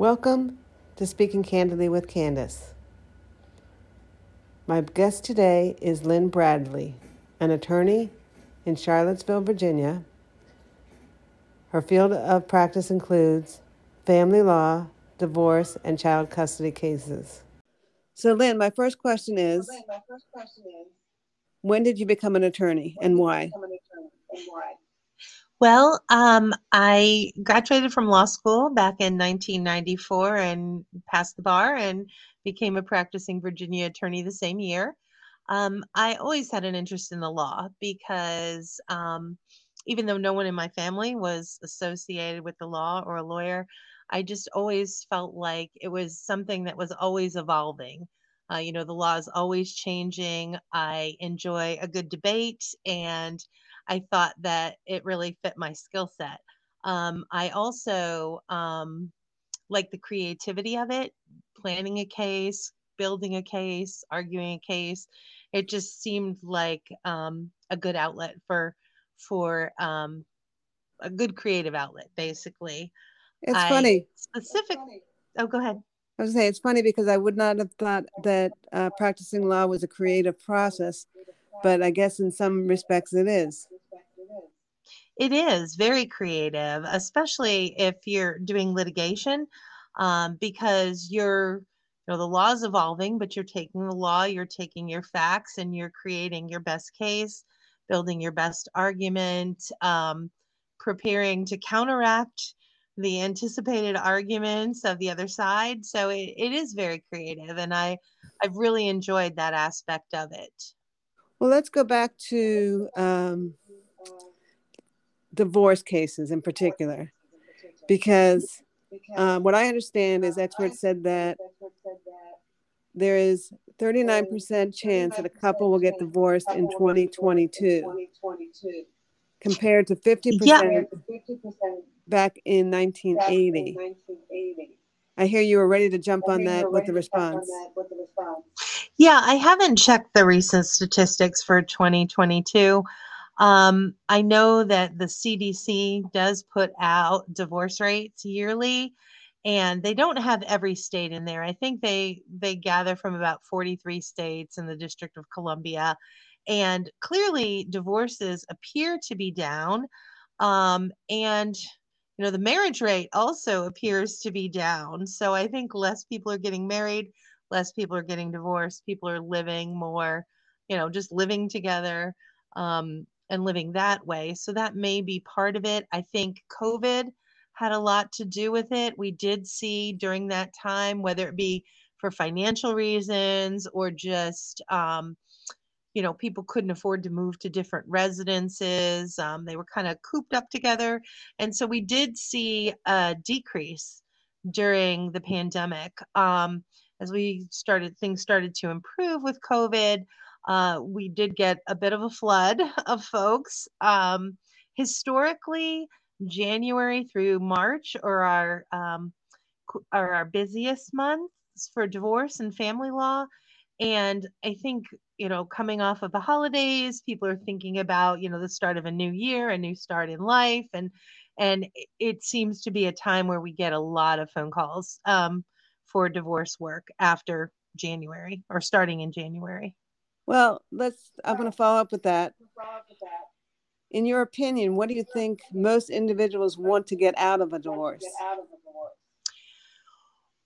Welcome to Speaking Candidly with Candace. My guest today is Lynn Bradley, an attorney in Charlottesville, Virginia. Her field of practice includes family law, divorce, and child custody cases. So, Lynn, my first question is, when did you become an attorney and why? Well, um, I graduated from law school back in 1994 and passed the bar and became a practicing Virginia attorney the same year. Um, I always had an interest in the law because um, even though no one in my family was associated with the law or a lawyer, I just always felt like it was something that was always evolving. Uh, you know, the law is always changing. I enjoy a good debate, and I thought that it really fit my skill set. Um, I also um, like the creativity of it, planning a case, building a case, arguing a case. It just seemed like um, a good outlet for for um, a good creative outlet, basically. It's I funny. Specific. Oh, go ahead. I was say it's funny because I would not have thought that uh, practicing law was a creative process, but I guess in some respects it is. It is very creative, especially if you're doing litigation, um, because you're, you know, the law is evolving, but you're taking the law, you're taking your facts, and you're creating your best case, building your best argument, um, preparing to counteract the anticipated arguments of the other side. So it, it is very creative, and I I've really enjoyed that aspect of it. Well, let's go back to um, divorce cases in particular, because um, what I understand is experts said that there is 39% chance that a couple will get divorced in 2022 compared to 50% yeah. back in 1980. I hear you were ready to jump on that with the response. Yeah, I haven't checked the recent statistics for 2022. Um, I know that the CDC does put out divorce rates yearly, and they don't have every state in there. I think they they gather from about 43 states in the District of Columbia, and clearly divorces appear to be down. Um, and you know the marriage rate also appears to be down. So I think less people are getting married, less people are getting divorced. People are living more, you know, just living together. Um, and living that way. So that may be part of it. I think COVID had a lot to do with it. We did see during that time, whether it be for financial reasons or just, um, you know, people couldn't afford to move to different residences. Um, they were kind of cooped up together. And so we did see a decrease during the pandemic. Um, as we started, things started to improve with COVID uh, we did get a bit of a flood of folks. Um, historically, January through March are our um, are our busiest months for divorce and family law. And I think you know, coming off of the holidays, people are thinking about you know the start of a new year, a new start in life, and and it seems to be a time where we get a lot of phone calls um, for divorce work after January or starting in January. Well, let's. I'm going to follow up with that. In your opinion, what do you think most individuals want to get out of a divorce?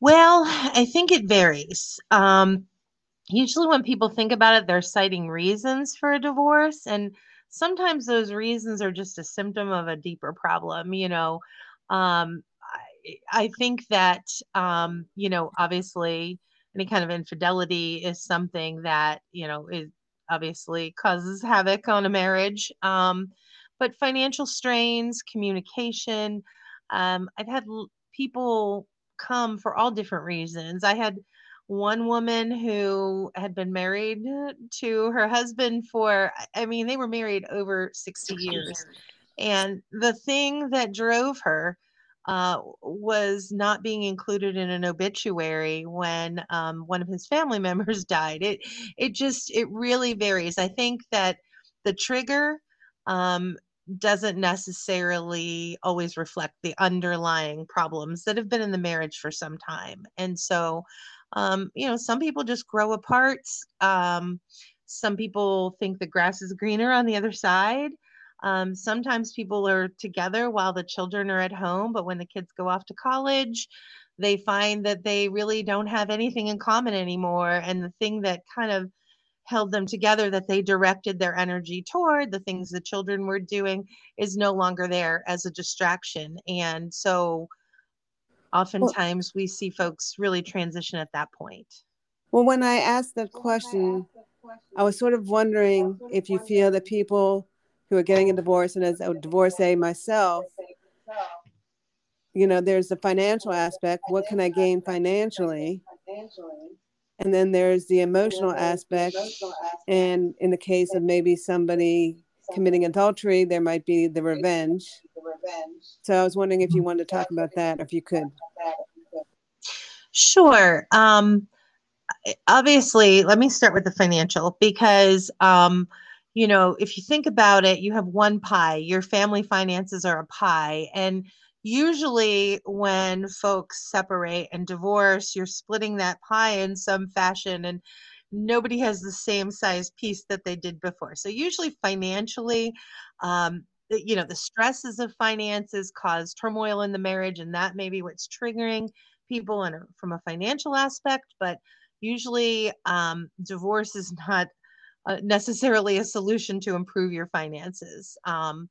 Well, I think it varies. Um, usually, when people think about it, they're citing reasons for a divorce, and sometimes those reasons are just a symptom of a deeper problem. You know, um, I, I, think that um, you know, obviously any kind of infidelity is something that you know is obviously causes havoc on a marriage um, but financial strains communication um, i've had l- people come for all different reasons. I had one woman who had been married to her husband for i mean they were married over 60 years. And the thing that drove her uh, was not being included in an obituary when um, one of his family members died. It it just it really varies. I think that the trigger um, doesn't necessarily always reflect the underlying problems that have been in the marriage for some time. And so, um, you know, some people just grow apart. Um, some people think the grass is greener on the other side. Um, sometimes people are together while the children are at home, but when the kids go off to college, they find that they really don't have anything in common anymore. And the thing that kind of held them together that they directed their energy toward the things the children were doing is no longer there as a distraction and so oftentimes well, we see folks really transition at that point well when i asked that question i was sort of wondering if you feel that people who are getting a divorce and as a divorcee myself you know there's the financial aspect what can i gain financially? And then there's the emotional aspect. And in the case of maybe somebody committing adultery there might be the revenge. So i was wondering if you wanted to talk about that if you could. Sure. Um, obviously let me start with the financial because um, you know if you think about it you have one pie your family finances are a pie and usually when folks separate and divorce you're splitting that pie in some fashion and nobody has the same size piece that they did before. So usually financially um, you know the stresses of finances cause turmoil in the marriage and that may be what's triggering people and from a financial aspect but usually um, divorce is not uh, necessarily a solution to improve your finances um,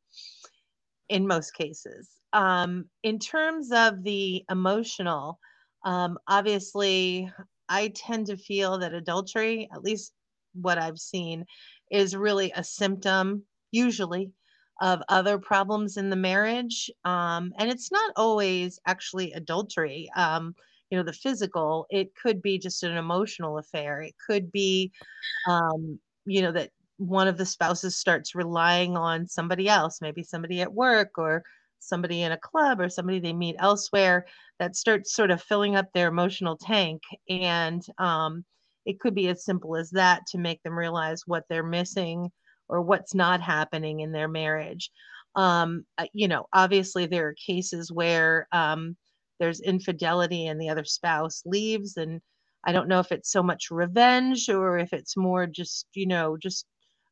in most cases um, in terms of the emotional, um, obviously, I tend to feel that adultery, at least what I've seen, is really a symptom, usually, of other problems in the marriage. Um, and it's not always actually adultery. Um, you know, the physical, it could be just an emotional affair. It could be, um, you know, that one of the spouses starts relying on somebody else, maybe somebody at work or somebody in a club or somebody they meet elsewhere that starts sort of filling up their emotional tank. And um, it could be as simple as that to make them realize what they're missing or what's not happening in their marriage. Um, you know obviously there are cases where um, there's infidelity and the other spouse leaves and i don't know if it's so much revenge or if it's more just you know just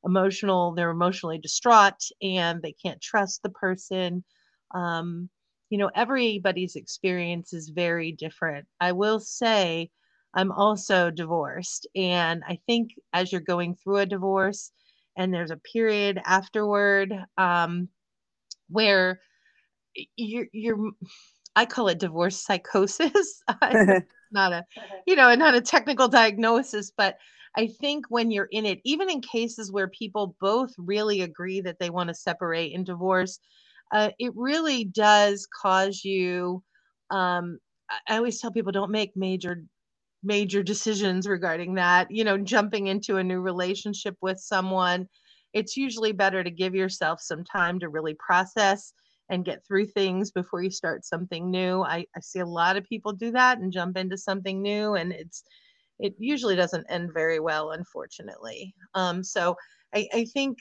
emotional they're emotionally distraught and they can't trust the person um, you know, everybody's experience is very different. I will say, I'm also divorced. And I think as you're going through a divorce and there's a period afterward um, where you're, you're, I call it divorce psychosis. not a, you know, not a technical diagnosis, but I think when you're in it, even in cases where people both really agree that they want to separate and divorce, uh, it really does cause you. Um, I always tell people don't make major major decisions regarding that. You know, jumping into a new relationship with someone, it's usually better to give yourself some time to really process and get through things before you start something new. I, I see a lot of people do that and jump into something new, and it's it usually doesn't end very well, unfortunately. Um, so I, I think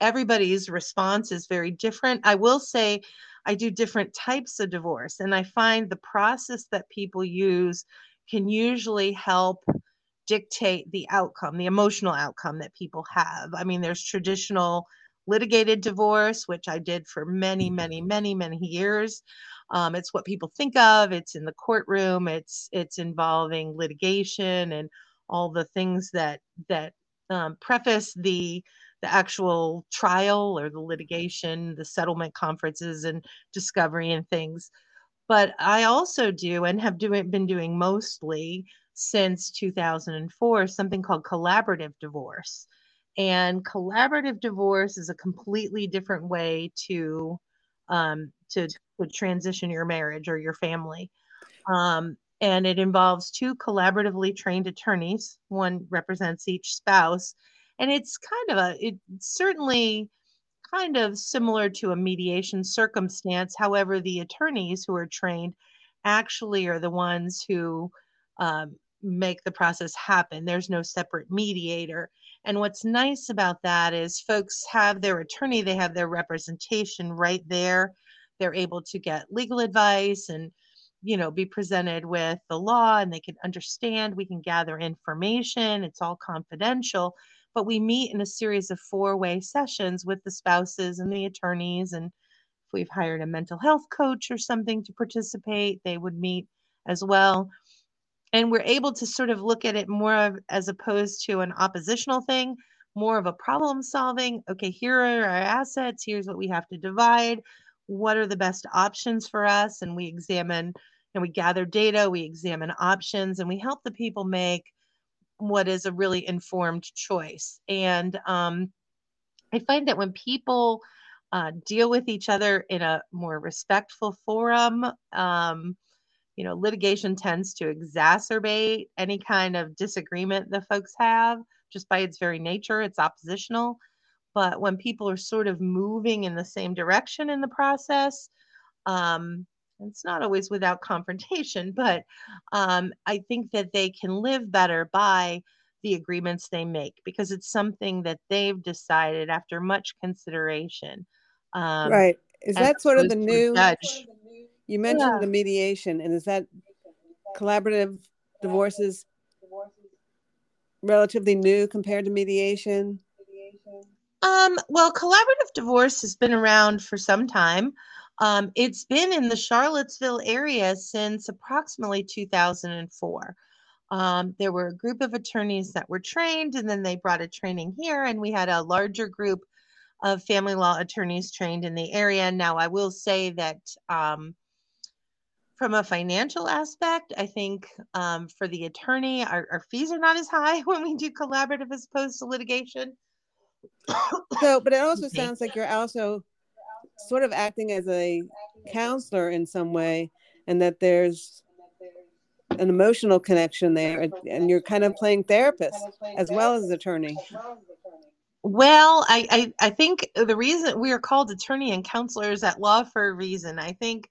everybody's response is very different. I will say I do different types of divorce, and I find the process that people use can usually help dictate the outcome, the emotional outcome that people have. I mean, there's traditional litigated divorce, which I did for many, many, many, many years. Um, it's what people think of. It's in the courtroom. It's it's involving litigation and all the things that that um, preface the the actual trial or the litigation, the settlement conferences and discovery and things. But I also do and have doing, been doing mostly since 2004 something called collaborative divorce. And collaborative divorce is a completely different way to um, to, to transition your marriage or your family. Um, and it involves two collaboratively trained attorneys. One represents each spouse, and it's kind of a it's certainly kind of similar to a mediation circumstance however the attorneys who are trained actually are the ones who um, make the process happen. There's no separate mediator. And what's nice about that is folks have their attorney, they have their representation right there. They're able to get legal advice and you know be presented with the law and they can understand we can gather information it's all confidential. But we meet in a series of four way sessions with the spouses and the attorneys. And if we've hired a mental health coach or something to participate they would meet as well and we're able to sort of look at it more of, as opposed to an oppositional thing more of a problem solving. Okay here are our assets here's what we have to divide what are the best options for us? And we examine and we gather data we examine options and we help the people make what is a really informed choice. And um, i find that when people uh, deal with each other in a more respectful forum um, you know, litigation tends to exacerbate any kind of disagreement that folks have just by its very nature. It's oppositional. But when people are sort of moving in the same direction in the process, um, it's not always without confrontation, but um, I think that they can live better by the agreements they make because it's something that they've decided after much consideration. Um, right. Is that sort of the new? Judge. You mentioned yeah. the mediation, and is that collaborative divorces relatively new compared to mediation? Um, well, collaborative divorce has been around for some time. Um, it's been in the Charlottesville area since approximately 2004. Um, there were a group of attorneys that were trained, and then they brought a training here, and we had a larger group of family law attorneys trained in the area. Now, I will say that um, from a financial aspect, I think um, for the attorney, our, our, fees are not as high when we do collaborative as opposed to litigation. so, but it also sounds like you're also sort of acting as a counselor in some way, and that there's an emotional connection there, and you're kind of playing therapist as well as attorney. Well, I, I, I think the reason we are called attorney and counselors at law for a reason. I think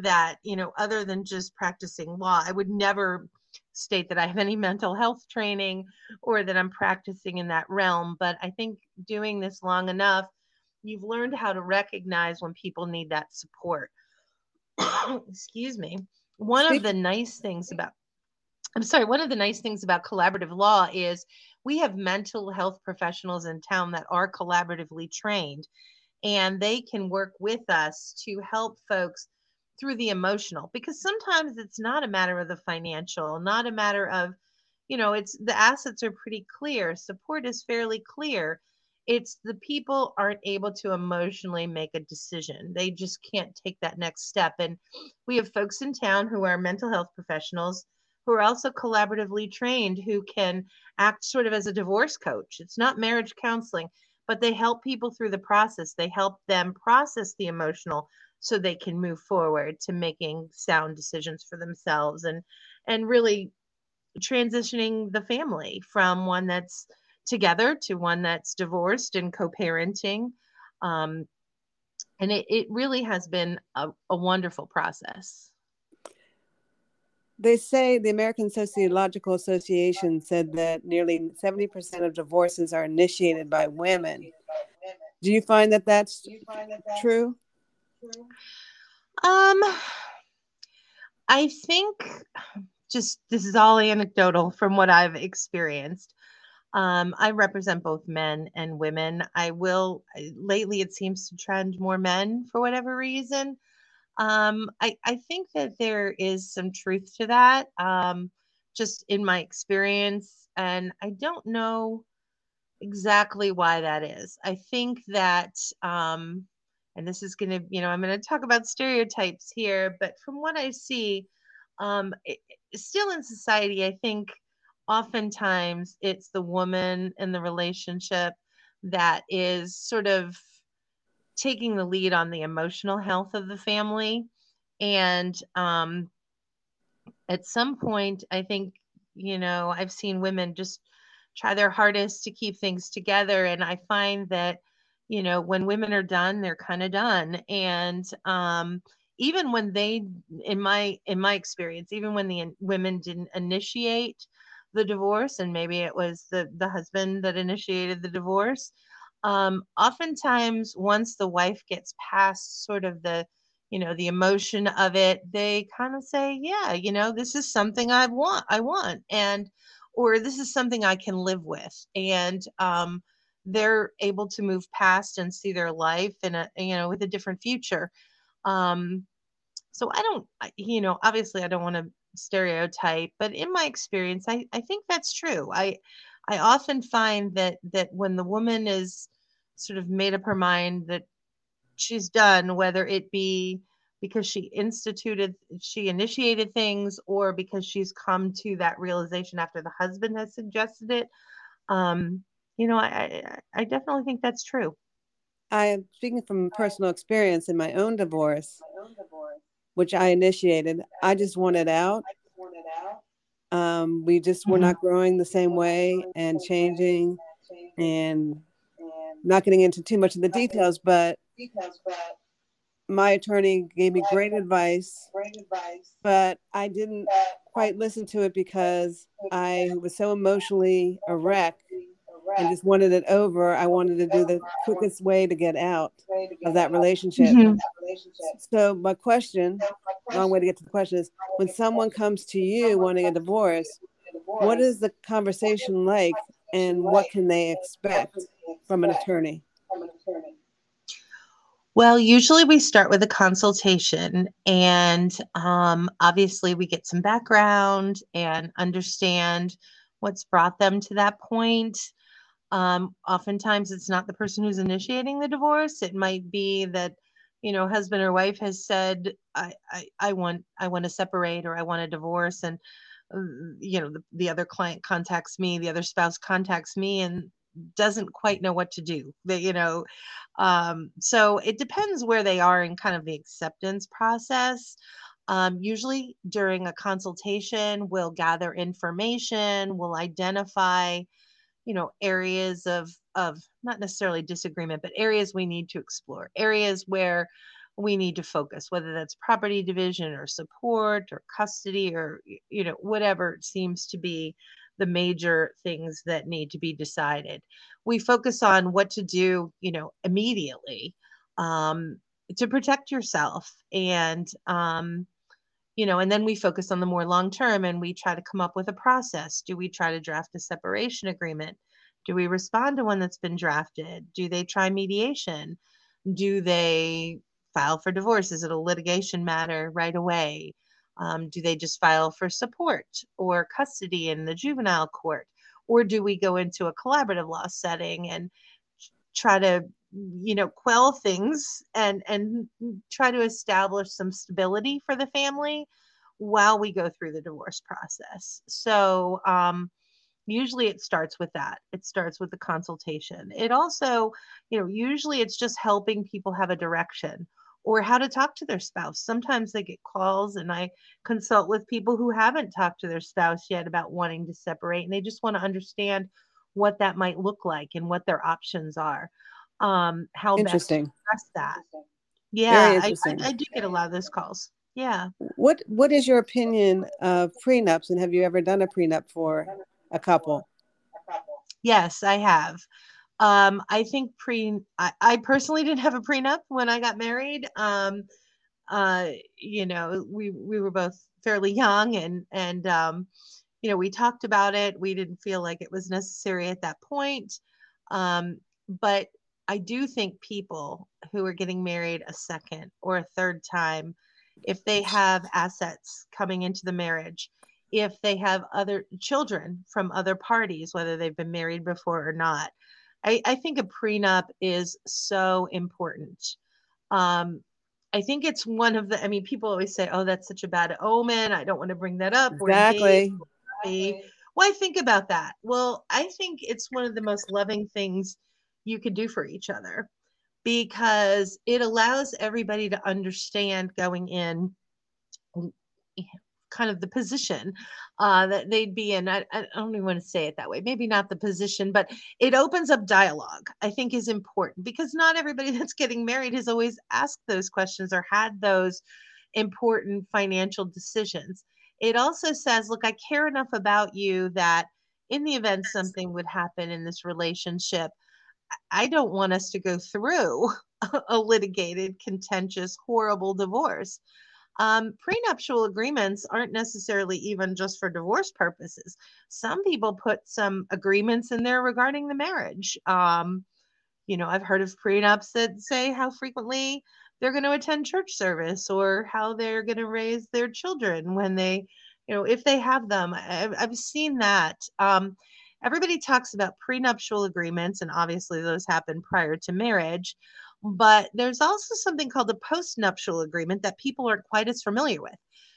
that you know other than just practicing law i would never state that i have any mental health training or that i'm practicing in that realm but i think doing this long enough you've learned how to recognize when people need that support. Excuse me. One of the nice things about i'm sorry one of the nice things about collaborative law is we have mental health professionals in town that are collaboratively trained and they can work with us to help folks through the emotional because sometimes it's not a matter of the financial, not a matter of, you know, it's the assets are pretty clear, support is fairly clear. It's the people aren't able to emotionally make a decision. They just can't take that next step. And we have folks in town who are mental health professionals who are also collaboratively trained who can act sort of as a divorce coach. It's not marriage counseling, but they help people through the process. They help them process the emotional so they can move forward to making sound decisions for themselves and and really transitioning the family from one that's together to one that's divorced and co-parenting um, and it, it really has been a, a wonderful process they say the American Sociological Association said that nearly 70% of divorces are initiated by women. Do you find that that's, find that that's true? Um, I think just this is all anecdotal from what I've experienced. Um, I represent both men and women. I will lately it seems to trend more men for whatever reason. Um, I, I think that there is some truth to that, um, just in my experience, and I don't know exactly why that is. I think that um, and this is going to, you know, I'm going to talk about stereotypes here, but from what I see, um, it, still in society, I think oftentimes it's the woman in the relationship that is sort of taking the lead on the emotional health of the family. And um, at some point, I think, you know, I've seen women just try their hardest to keep things together. And I find that you know when women are done they're kind of done. And um, even when they in my in my experience even when the women didn't initiate the divorce and maybe it was the the husband that initiated the divorce um, oftentimes once the wife gets past sort of the you know the emotion of it they kind of say yeah you know this is something i want i want and or this is something i can live with. And um, they're able to move past and see their life in a you know with a different future. Um, so i don't you know obviously i don't want to stereotype but in my experience i i think that's true. I i often find that that when the woman is sort of made up her mind that she's done whether it be because she instituted she initiated things or because she's come to that realization after the husband has suggested it um you know i i definitely think that's true i am speaking from personal experience in my own divorce which I initiated. I just wanted out. Um, we just were not growing the same way and changing and not getting into too much of the details, but my attorney gave me great advice, but I didn't quite listen to it because I was so emotionally a wreck and just wanted it over. I wanted to do the quickest way to get out of that relationship. Mm-hmm. So my question, long way to get to the question is when someone comes to you wanting a divorce, what is the conversation like and what can they expect from an attorney? Well, usually we start with a consultation, and um, obviously we get some background and understand what's brought them to that point. Um, oftentimes, it's not the person who's initiating the divorce. It might be that you know husband or wife has said, "I I, I want I want to separate or I want a divorce," and uh, you know the, the other client contacts me, the other spouse contacts me, and doesn't quite know what to do. They, you know, um, so it depends where they are in kind of the acceptance process. Um, usually during a consultation, we'll gather information, we'll identify you know areas of of not necessarily disagreement but areas we need to explore areas where we need to focus whether that's property division or support or custody or you know whatever seems to be the major things that need to be decided. We focus on what to do you know immediately um, to protect yourself and um, you know, and then we focus on the more long term and we try to come up with a process. Do we try to draft a separation agreement? Do we respond to one that's been drafted? Do they try mediation? Do they file for divorce? Is it a litigation matter right away? Um, do they just file for support or custody in the juvenile court? Or do we go into a collaborative law setting and try to you know quell things and and try to establish some stability for the family while we go through the divorce process. So um, usually it starts with that. It starts with the consultation. It also you know usually it's just helping people have a direction or how to talk to their spouse. Sometimes they get calls and i consult with people who haven't talked to their spouse yet about wanting to separate and they just want to understand what that might look like and what their options are um, how interesting. best that. Yeah, I, I, I do get a lot of those calls. Yeah. What What is your opinion of prenups, and have you ever done a prenup for a couple? Yes, I have. Um, I think pre. I, I personally didn't have a prenup when I got married. Um, uh, you know, we we were both fairly young, and and um, you know, we talked about it. We didn't feel like it was necessary at that point. Um, but I do think people who are getting married a second or a third time, if they have assets coming into the marriage, if they have other children from other parties, whether they've been married before or not, I, I think a prenup is so important. Um, I think it's one of the, I mean, people always say, oh, that's such a bad omen. I don't want to bring that up. Exactly. Why think about that? Well, I think it's one of the most loving things you could do for each other because it allows everybody to understand going in kind of the position uh, that they'd be in. I, I, don't even want to say it that way. Maybe not the position, but it opens up dialogue, I think is important because not everybody that's getting married has always asked those questions or had those, important financial decisions. It also says, look, I care enough about you that in the event something would happen in this relationship, I don't want us to go through a litigated, contentious, horrible divorce. Um, prenuptial agreements aren't necessarily even just for divorce purposes. Some people put some agreements in there regarding the marriage. Um, you know, I've heard of prenups that say how frequently they're going to attend church service or how they're going to raise their children when they, you know, if they have them. I've, I've seen that. Um, everybody talks about prenuptial agreements, and obviously those happen prior to marriage. But there's also something called a postnuptial agreement that people aren't quite as familiar with.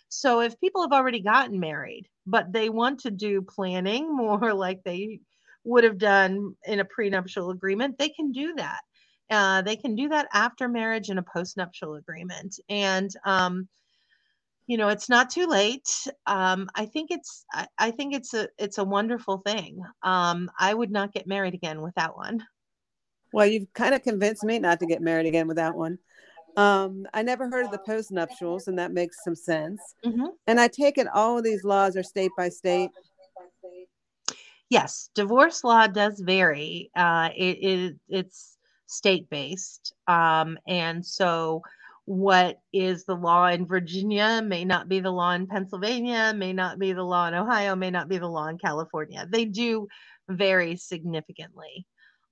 So if people have already gotten married, but they want to do planning more like they would have done in a prenuptial agreement, they can do that. Uh, they can do that after marriage in a postnuptial agreement. And, um, you know, it's not too late. Um, I think it's, I, I, think it's a, it's a wonderful thing. Um, I would not get married again without one. Well, you've kind of convinced me not to get married again without one. Um, I never heard of the post nuptials, and that makes some sense. Mm-hmm. And I take it all of these laws are state by state. Yes, divorce law does vary. Uh, it, it it's state based, um, and so what is the law in Virginia may not be the law in Pennsylvania, may not be the law in Ohio, may not be the law in California. They do vary significantly.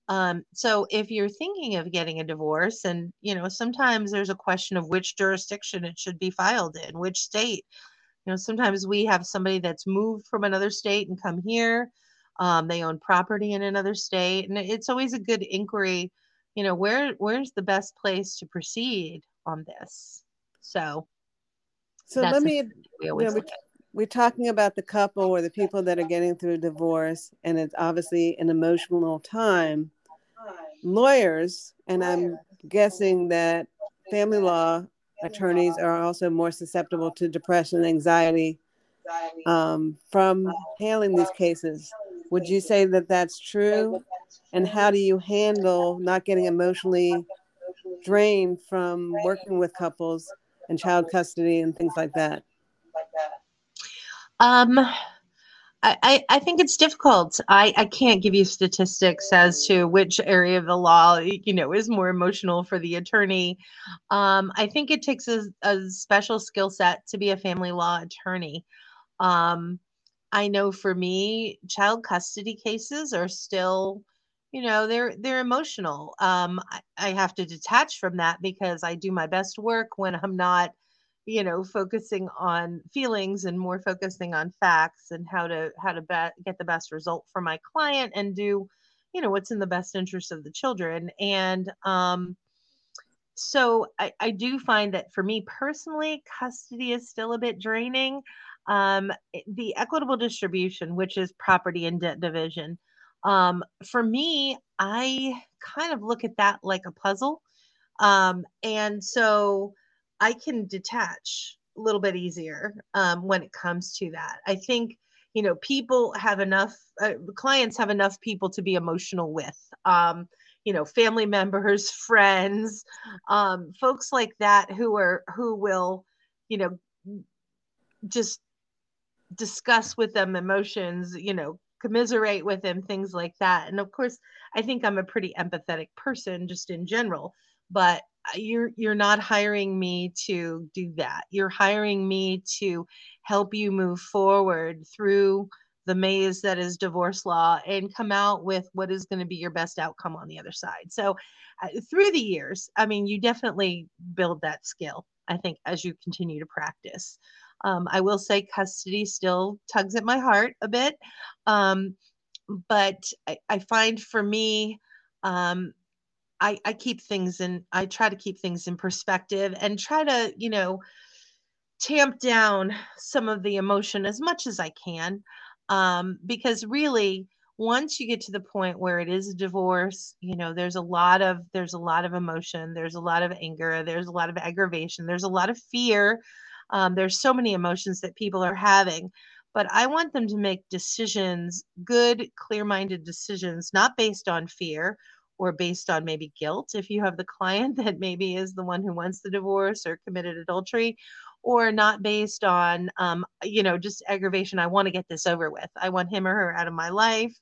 Um, so if you're thinking of getting a divorce, and you know, sometimes there's a question of which jurisdiction it should be filed in, which state. You know, sometimes we have somebody that's moved from another state and come here. Um, they own property in another state, and it's always a good inquiry. You know, where where's the best place to proceed on this? So, so let me. We you know, we're, talking about the couple or the people that are getting through divorce, and it's obviously an emotional time. Lawyers, and I'm guessing that family law attorneys are also more susceptible to depression and anxiety um, from handling these cases. Would you say that that's true? And how do you handle not getting emotionally drained from working with couples and child custody and things like that? Um, I, I think it's difficult. I, I can't give you statistics as to which area of the law, you know, is more emotional for the attorney. Um, I think it takes a, a special skill set to be a family law attorney. Um, I know for me, child custody cases are still, you know, they're they're emotional. Um, I, I have to detach from that because I do my best work when I'm not you know focusing on feelings and more focusing on facts and how to how to be- get the best result for my client and do you know what's in the best interest of the children and um so I, I do find that for me personally custody is still a bit draining um the equitable distribution which is property and debt division um for me i kind of look at that like a puzzle um and so I can detach a little bit easier um, when it comes to that. I think you know people have enough uh, clients have enough people to be emotional with um, you know family members friends um, folks like that who are who will you know just discuss with them emotions you know commiserate with them things like that. And of course i think i'm a pretty empathetic person just in general but you're you're not hiring me to do that. You're hiring me to help you move forward through the maze that is divorce law and come out with what is going to be your best outcome on the other side. So uh, through the years i mean you definitely build that skill i think as you continue to practice um, i will say custody still tugs at my heart a bit um, but I, I, find for me um, I, I keep things in I try to keep things in perspective and try to, you know, tamp down some of the emotion as much as I can. Um, because really once you get to the point where it is a divorce, you know, there's a lot of there's a lot of emotion, there's a lot of anger, there's a lot of aggravation, there's a lot of fear. Um, there's so many emotions that people are having but I want them to make decisions, good, clear minded decisions, not based on fear or based on maybe guilt. If you have the client that maybe is the one who wants the divorce or committed adultery or not based on um, you know just aggravation i want to get this over with. I want him or her out of my life.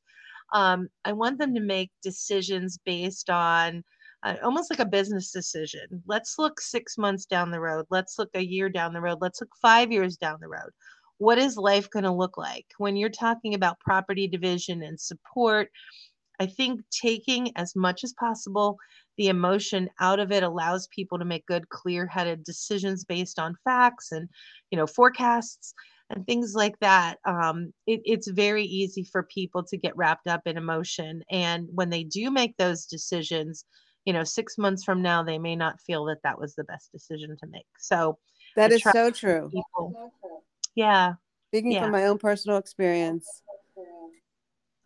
Um, i want them to make decisions based on uh, almost like a business decision. Let's look six months down the road. Let's look a year down the road. Let's look five years down the road. What is life going to look like? When you're talking about property division and support i think taking as much as possible the emotion out of it allows people to make good clear-headed decisions based on facts and you know forecasts and things like that. Um, it, it's very easy for people to get wrapped up in emotion. And when they do make those decisions you know six months from now they may not feel that that was the best decision to make so that is so true people. yeah speaking yeah. from my own personal experience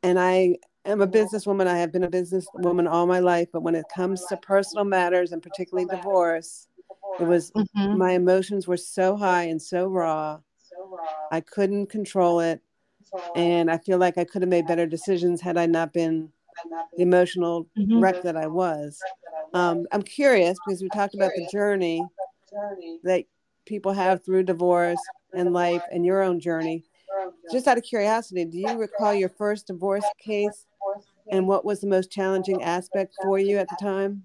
and i am a businesswoman. I have been a businesswoman all my life, but when it comes to personal matters and particularly divorce, it was mm-hmm. my emotions were so high and so raw. I couldn't control it. And I feel like I could have made better decisions had I not been the emotional mm-hmm. wreck that I was. Um, I'm curious because we talked about the journey that people have through divorce and life and your own journey. Just out of curiosity, do you recall your first divorce case and what was the most challenging aspect for you at the time?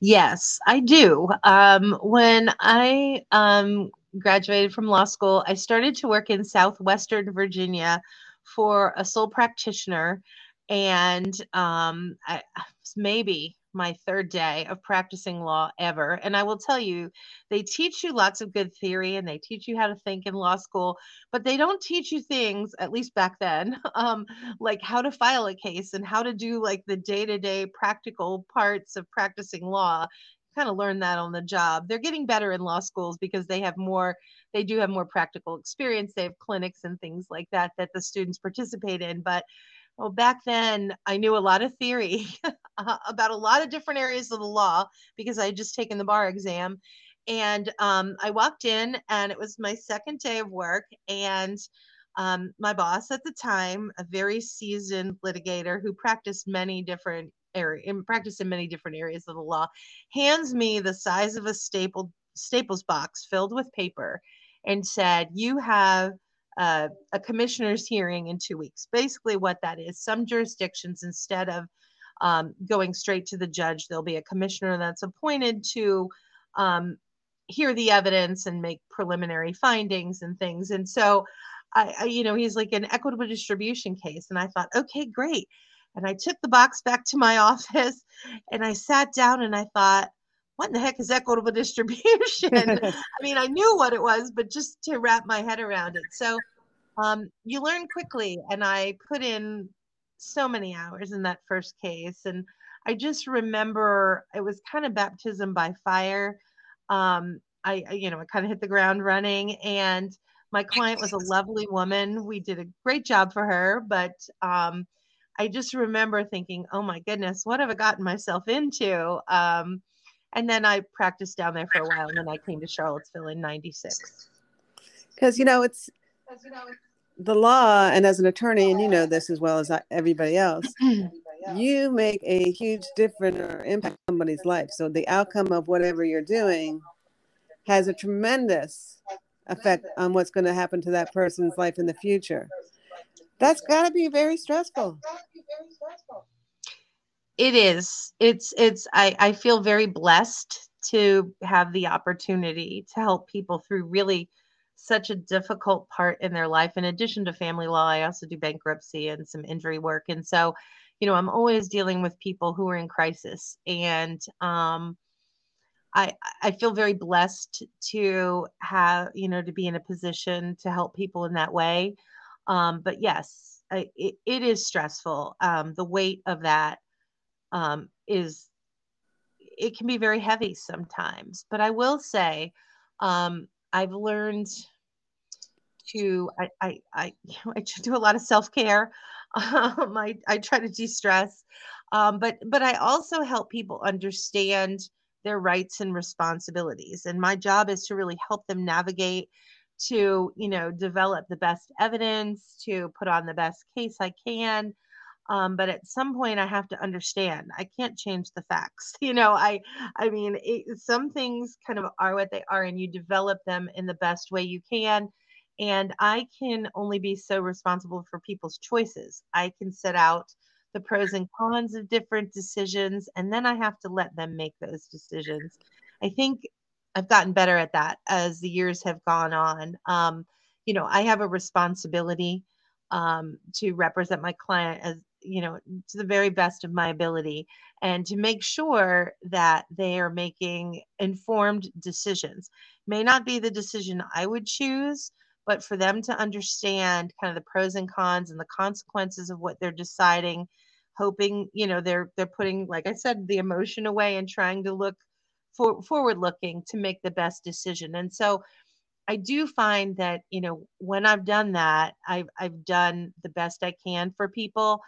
Yes, I do. Um, when I um, graduated from law school, I started to work in Southwestern Virginia for a sole practitioner. And um, I, maybe my third day of practicing law ever. And I will tell you, they teach you lots of good theory and they teach you how to think in law school, but they don't teach you things, at least back then, um, like how to file a case and how to do like the day to day practical parts of practicing law. Kind of learn that on the job. They're getting better in law schools because they have more, they do have more practical experience. They have clinics and things like that that the students participate in. But well, back then I knew a lot of theory about a lot of different areas of the law because I had just taken the bar exam. And um, I walked in, and it was my second day of work. And um, my boss at the time, a very seasoned litigator who practiced many different area in practice in many different areas of the law, hands me the size of a staple staples box filled with paper and said, "You have." Uh, a commissioner's hearing in two weeks. Basically, what that is, some jurisdictions, instead of um, going straight to the judge, there'll be a commissioner that's appointed to um, hear the evidence and make preliminary findings and things. And so, I, I, you know, he's like an equitable distribution case. And I thought, okay, great. And I took the box back to my office and I sat down and I thought, what in the heck is equitable distribution? I mean, I knew what it was, but just to wrap my head around it. So um, you learn quickly, and I put in so many hours in that first case. And I just remember it was kind of baptism by fire. Um, I, you know, I kind of hit the ground running, and my client was a lovely woman. We did a great job for her, but um, I just remember thinking, oh my goodness, what have I gotten myself into? Um, and then I practiced down there for a while, and then I came to Charlottesville in '96. Because you know it's the law, and as an attorney, and you know this as well as everybody else, mm-hmm. you make a huge difference or impact somebody's life. So the outcome of whatever you're doing has a tremendous effect on what's going to happen to that person's life in the future. That's got to be very stressful it is it's it's i i feel very blessed to have the opportunity to help people through really such a difficult part in their life in addition to family law i also do bankruptcy and some injury work. And so you know i'm always dealing with people who are in crisis. And um I, I feel very blessed to have you know to be in a position to help people in that way. Um, but yes I, it, it is stressful. Um, the weight of that um, is it can be very heavy sometimes. But I will say, um, I've learned to I I I, I do a lot of self care. Um, I I try to de stress, um, but but I also help people understand their rights and responsibilities. And my job is to really help them navigate to you know develop the best evidence to put on the best case I can Um, but at some point I have to understand I can't change the facts. You know, I I mean it, some things kind of are what they are and you develop them in the best way you can. And I can only be so responsible for people's choices. I can set out the pros and cons of different decisions and then I have to let them make those decisions. I think I've gotten better at that as the years have gone on. Um, you know, I have a responsibility um, to represent my client as you know to the very best of my ability and to make sure that they are making informed decisions may not be the decision i would choose but for them to understand kind of the pros and cons and the consequences of what they're deciding hoping you know they're they're putting like i said the emotion away and trying to look for, forward looking to make the best decision and so I do find that you know when I've done that, I've I've done the best I can for people.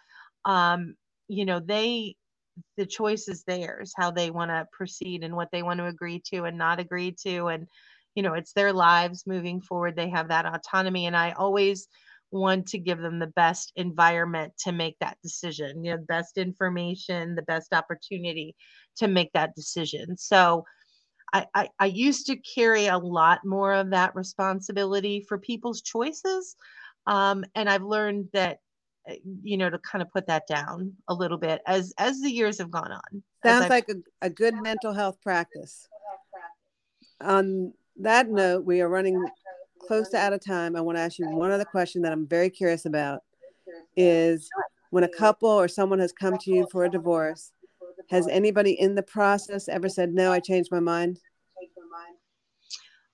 Um, you know, they the choice is theirs, how they want to proceed and what they want to agree to and not agree to, and you know, it's their lives moving forward. They have that autonomy, and I always want to give them the best environment to make that decision. You know, best information, the best opportunity to make that decision. So I, I, I used to carry a lot more of that responsibility for people's choices. Um, and I've learned that you know to kind of put that down a little bit as as the years have gone on sounds like a, a good mental health practice. On that note we are running close to out of time. I want to ask you one other question that i'm very curious about is when a couple or someone has come to you for a divorce has anybody in the process ever said, no, I changed my mind?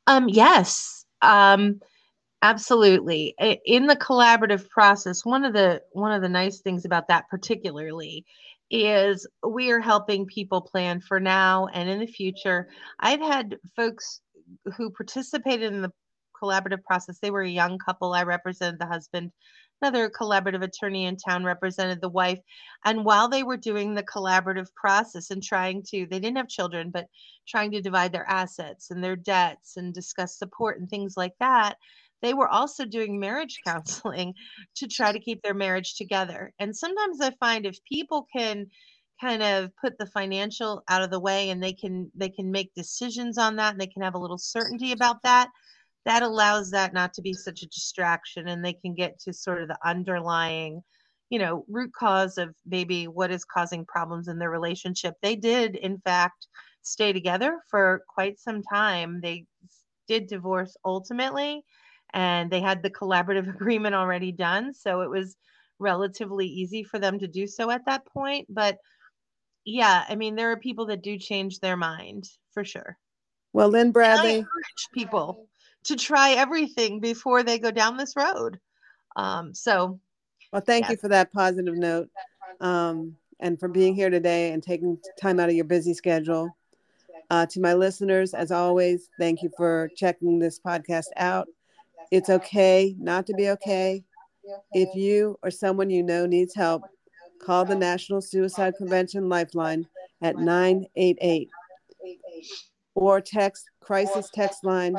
Um, yes, um, absolutely. Eh, in the collaborative process, one of the one of the nice things about that particularly is we are helping people plan for now and in the future. I've had folks who participated in the collaborative process. They were a young couple. I represented the husband another collaborative attorney in town represented the wife. And while they were doing the collaborative process and trying to, they didn't have children, but trying to divide their assets and their debts and discuss support and things like that, they were also doing marriage counseling to try to keep their marriage together. And sometimes I find if people can kind of put the financial out of the way and they can they can make decisions on that and they can have a little certainty about that that allows that not to be such a distraction and they can get to sort of the underlying you know root cause of maybe what is causing problems in their relationship they did in fact stay together for quite some time they did divorce ultimately and they had the collaborative agreement already done so it was relatively easy for them to do so at that point but yeah i mean there are people that do change their mind for sure well lynn bradley people to try everything before they go down this road. Um, so, well, thank yeah. you for that positive note um, and for being here today and taking time out of your busy schedule. Uh, to my listeners, as always, thank you for checking this podcast out. It's okay not to be okay. If you or someone you know needs help, call the National Suicide Prevention Lifeline at 988 or text crisis text line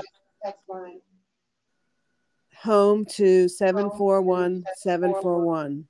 home to 741 741.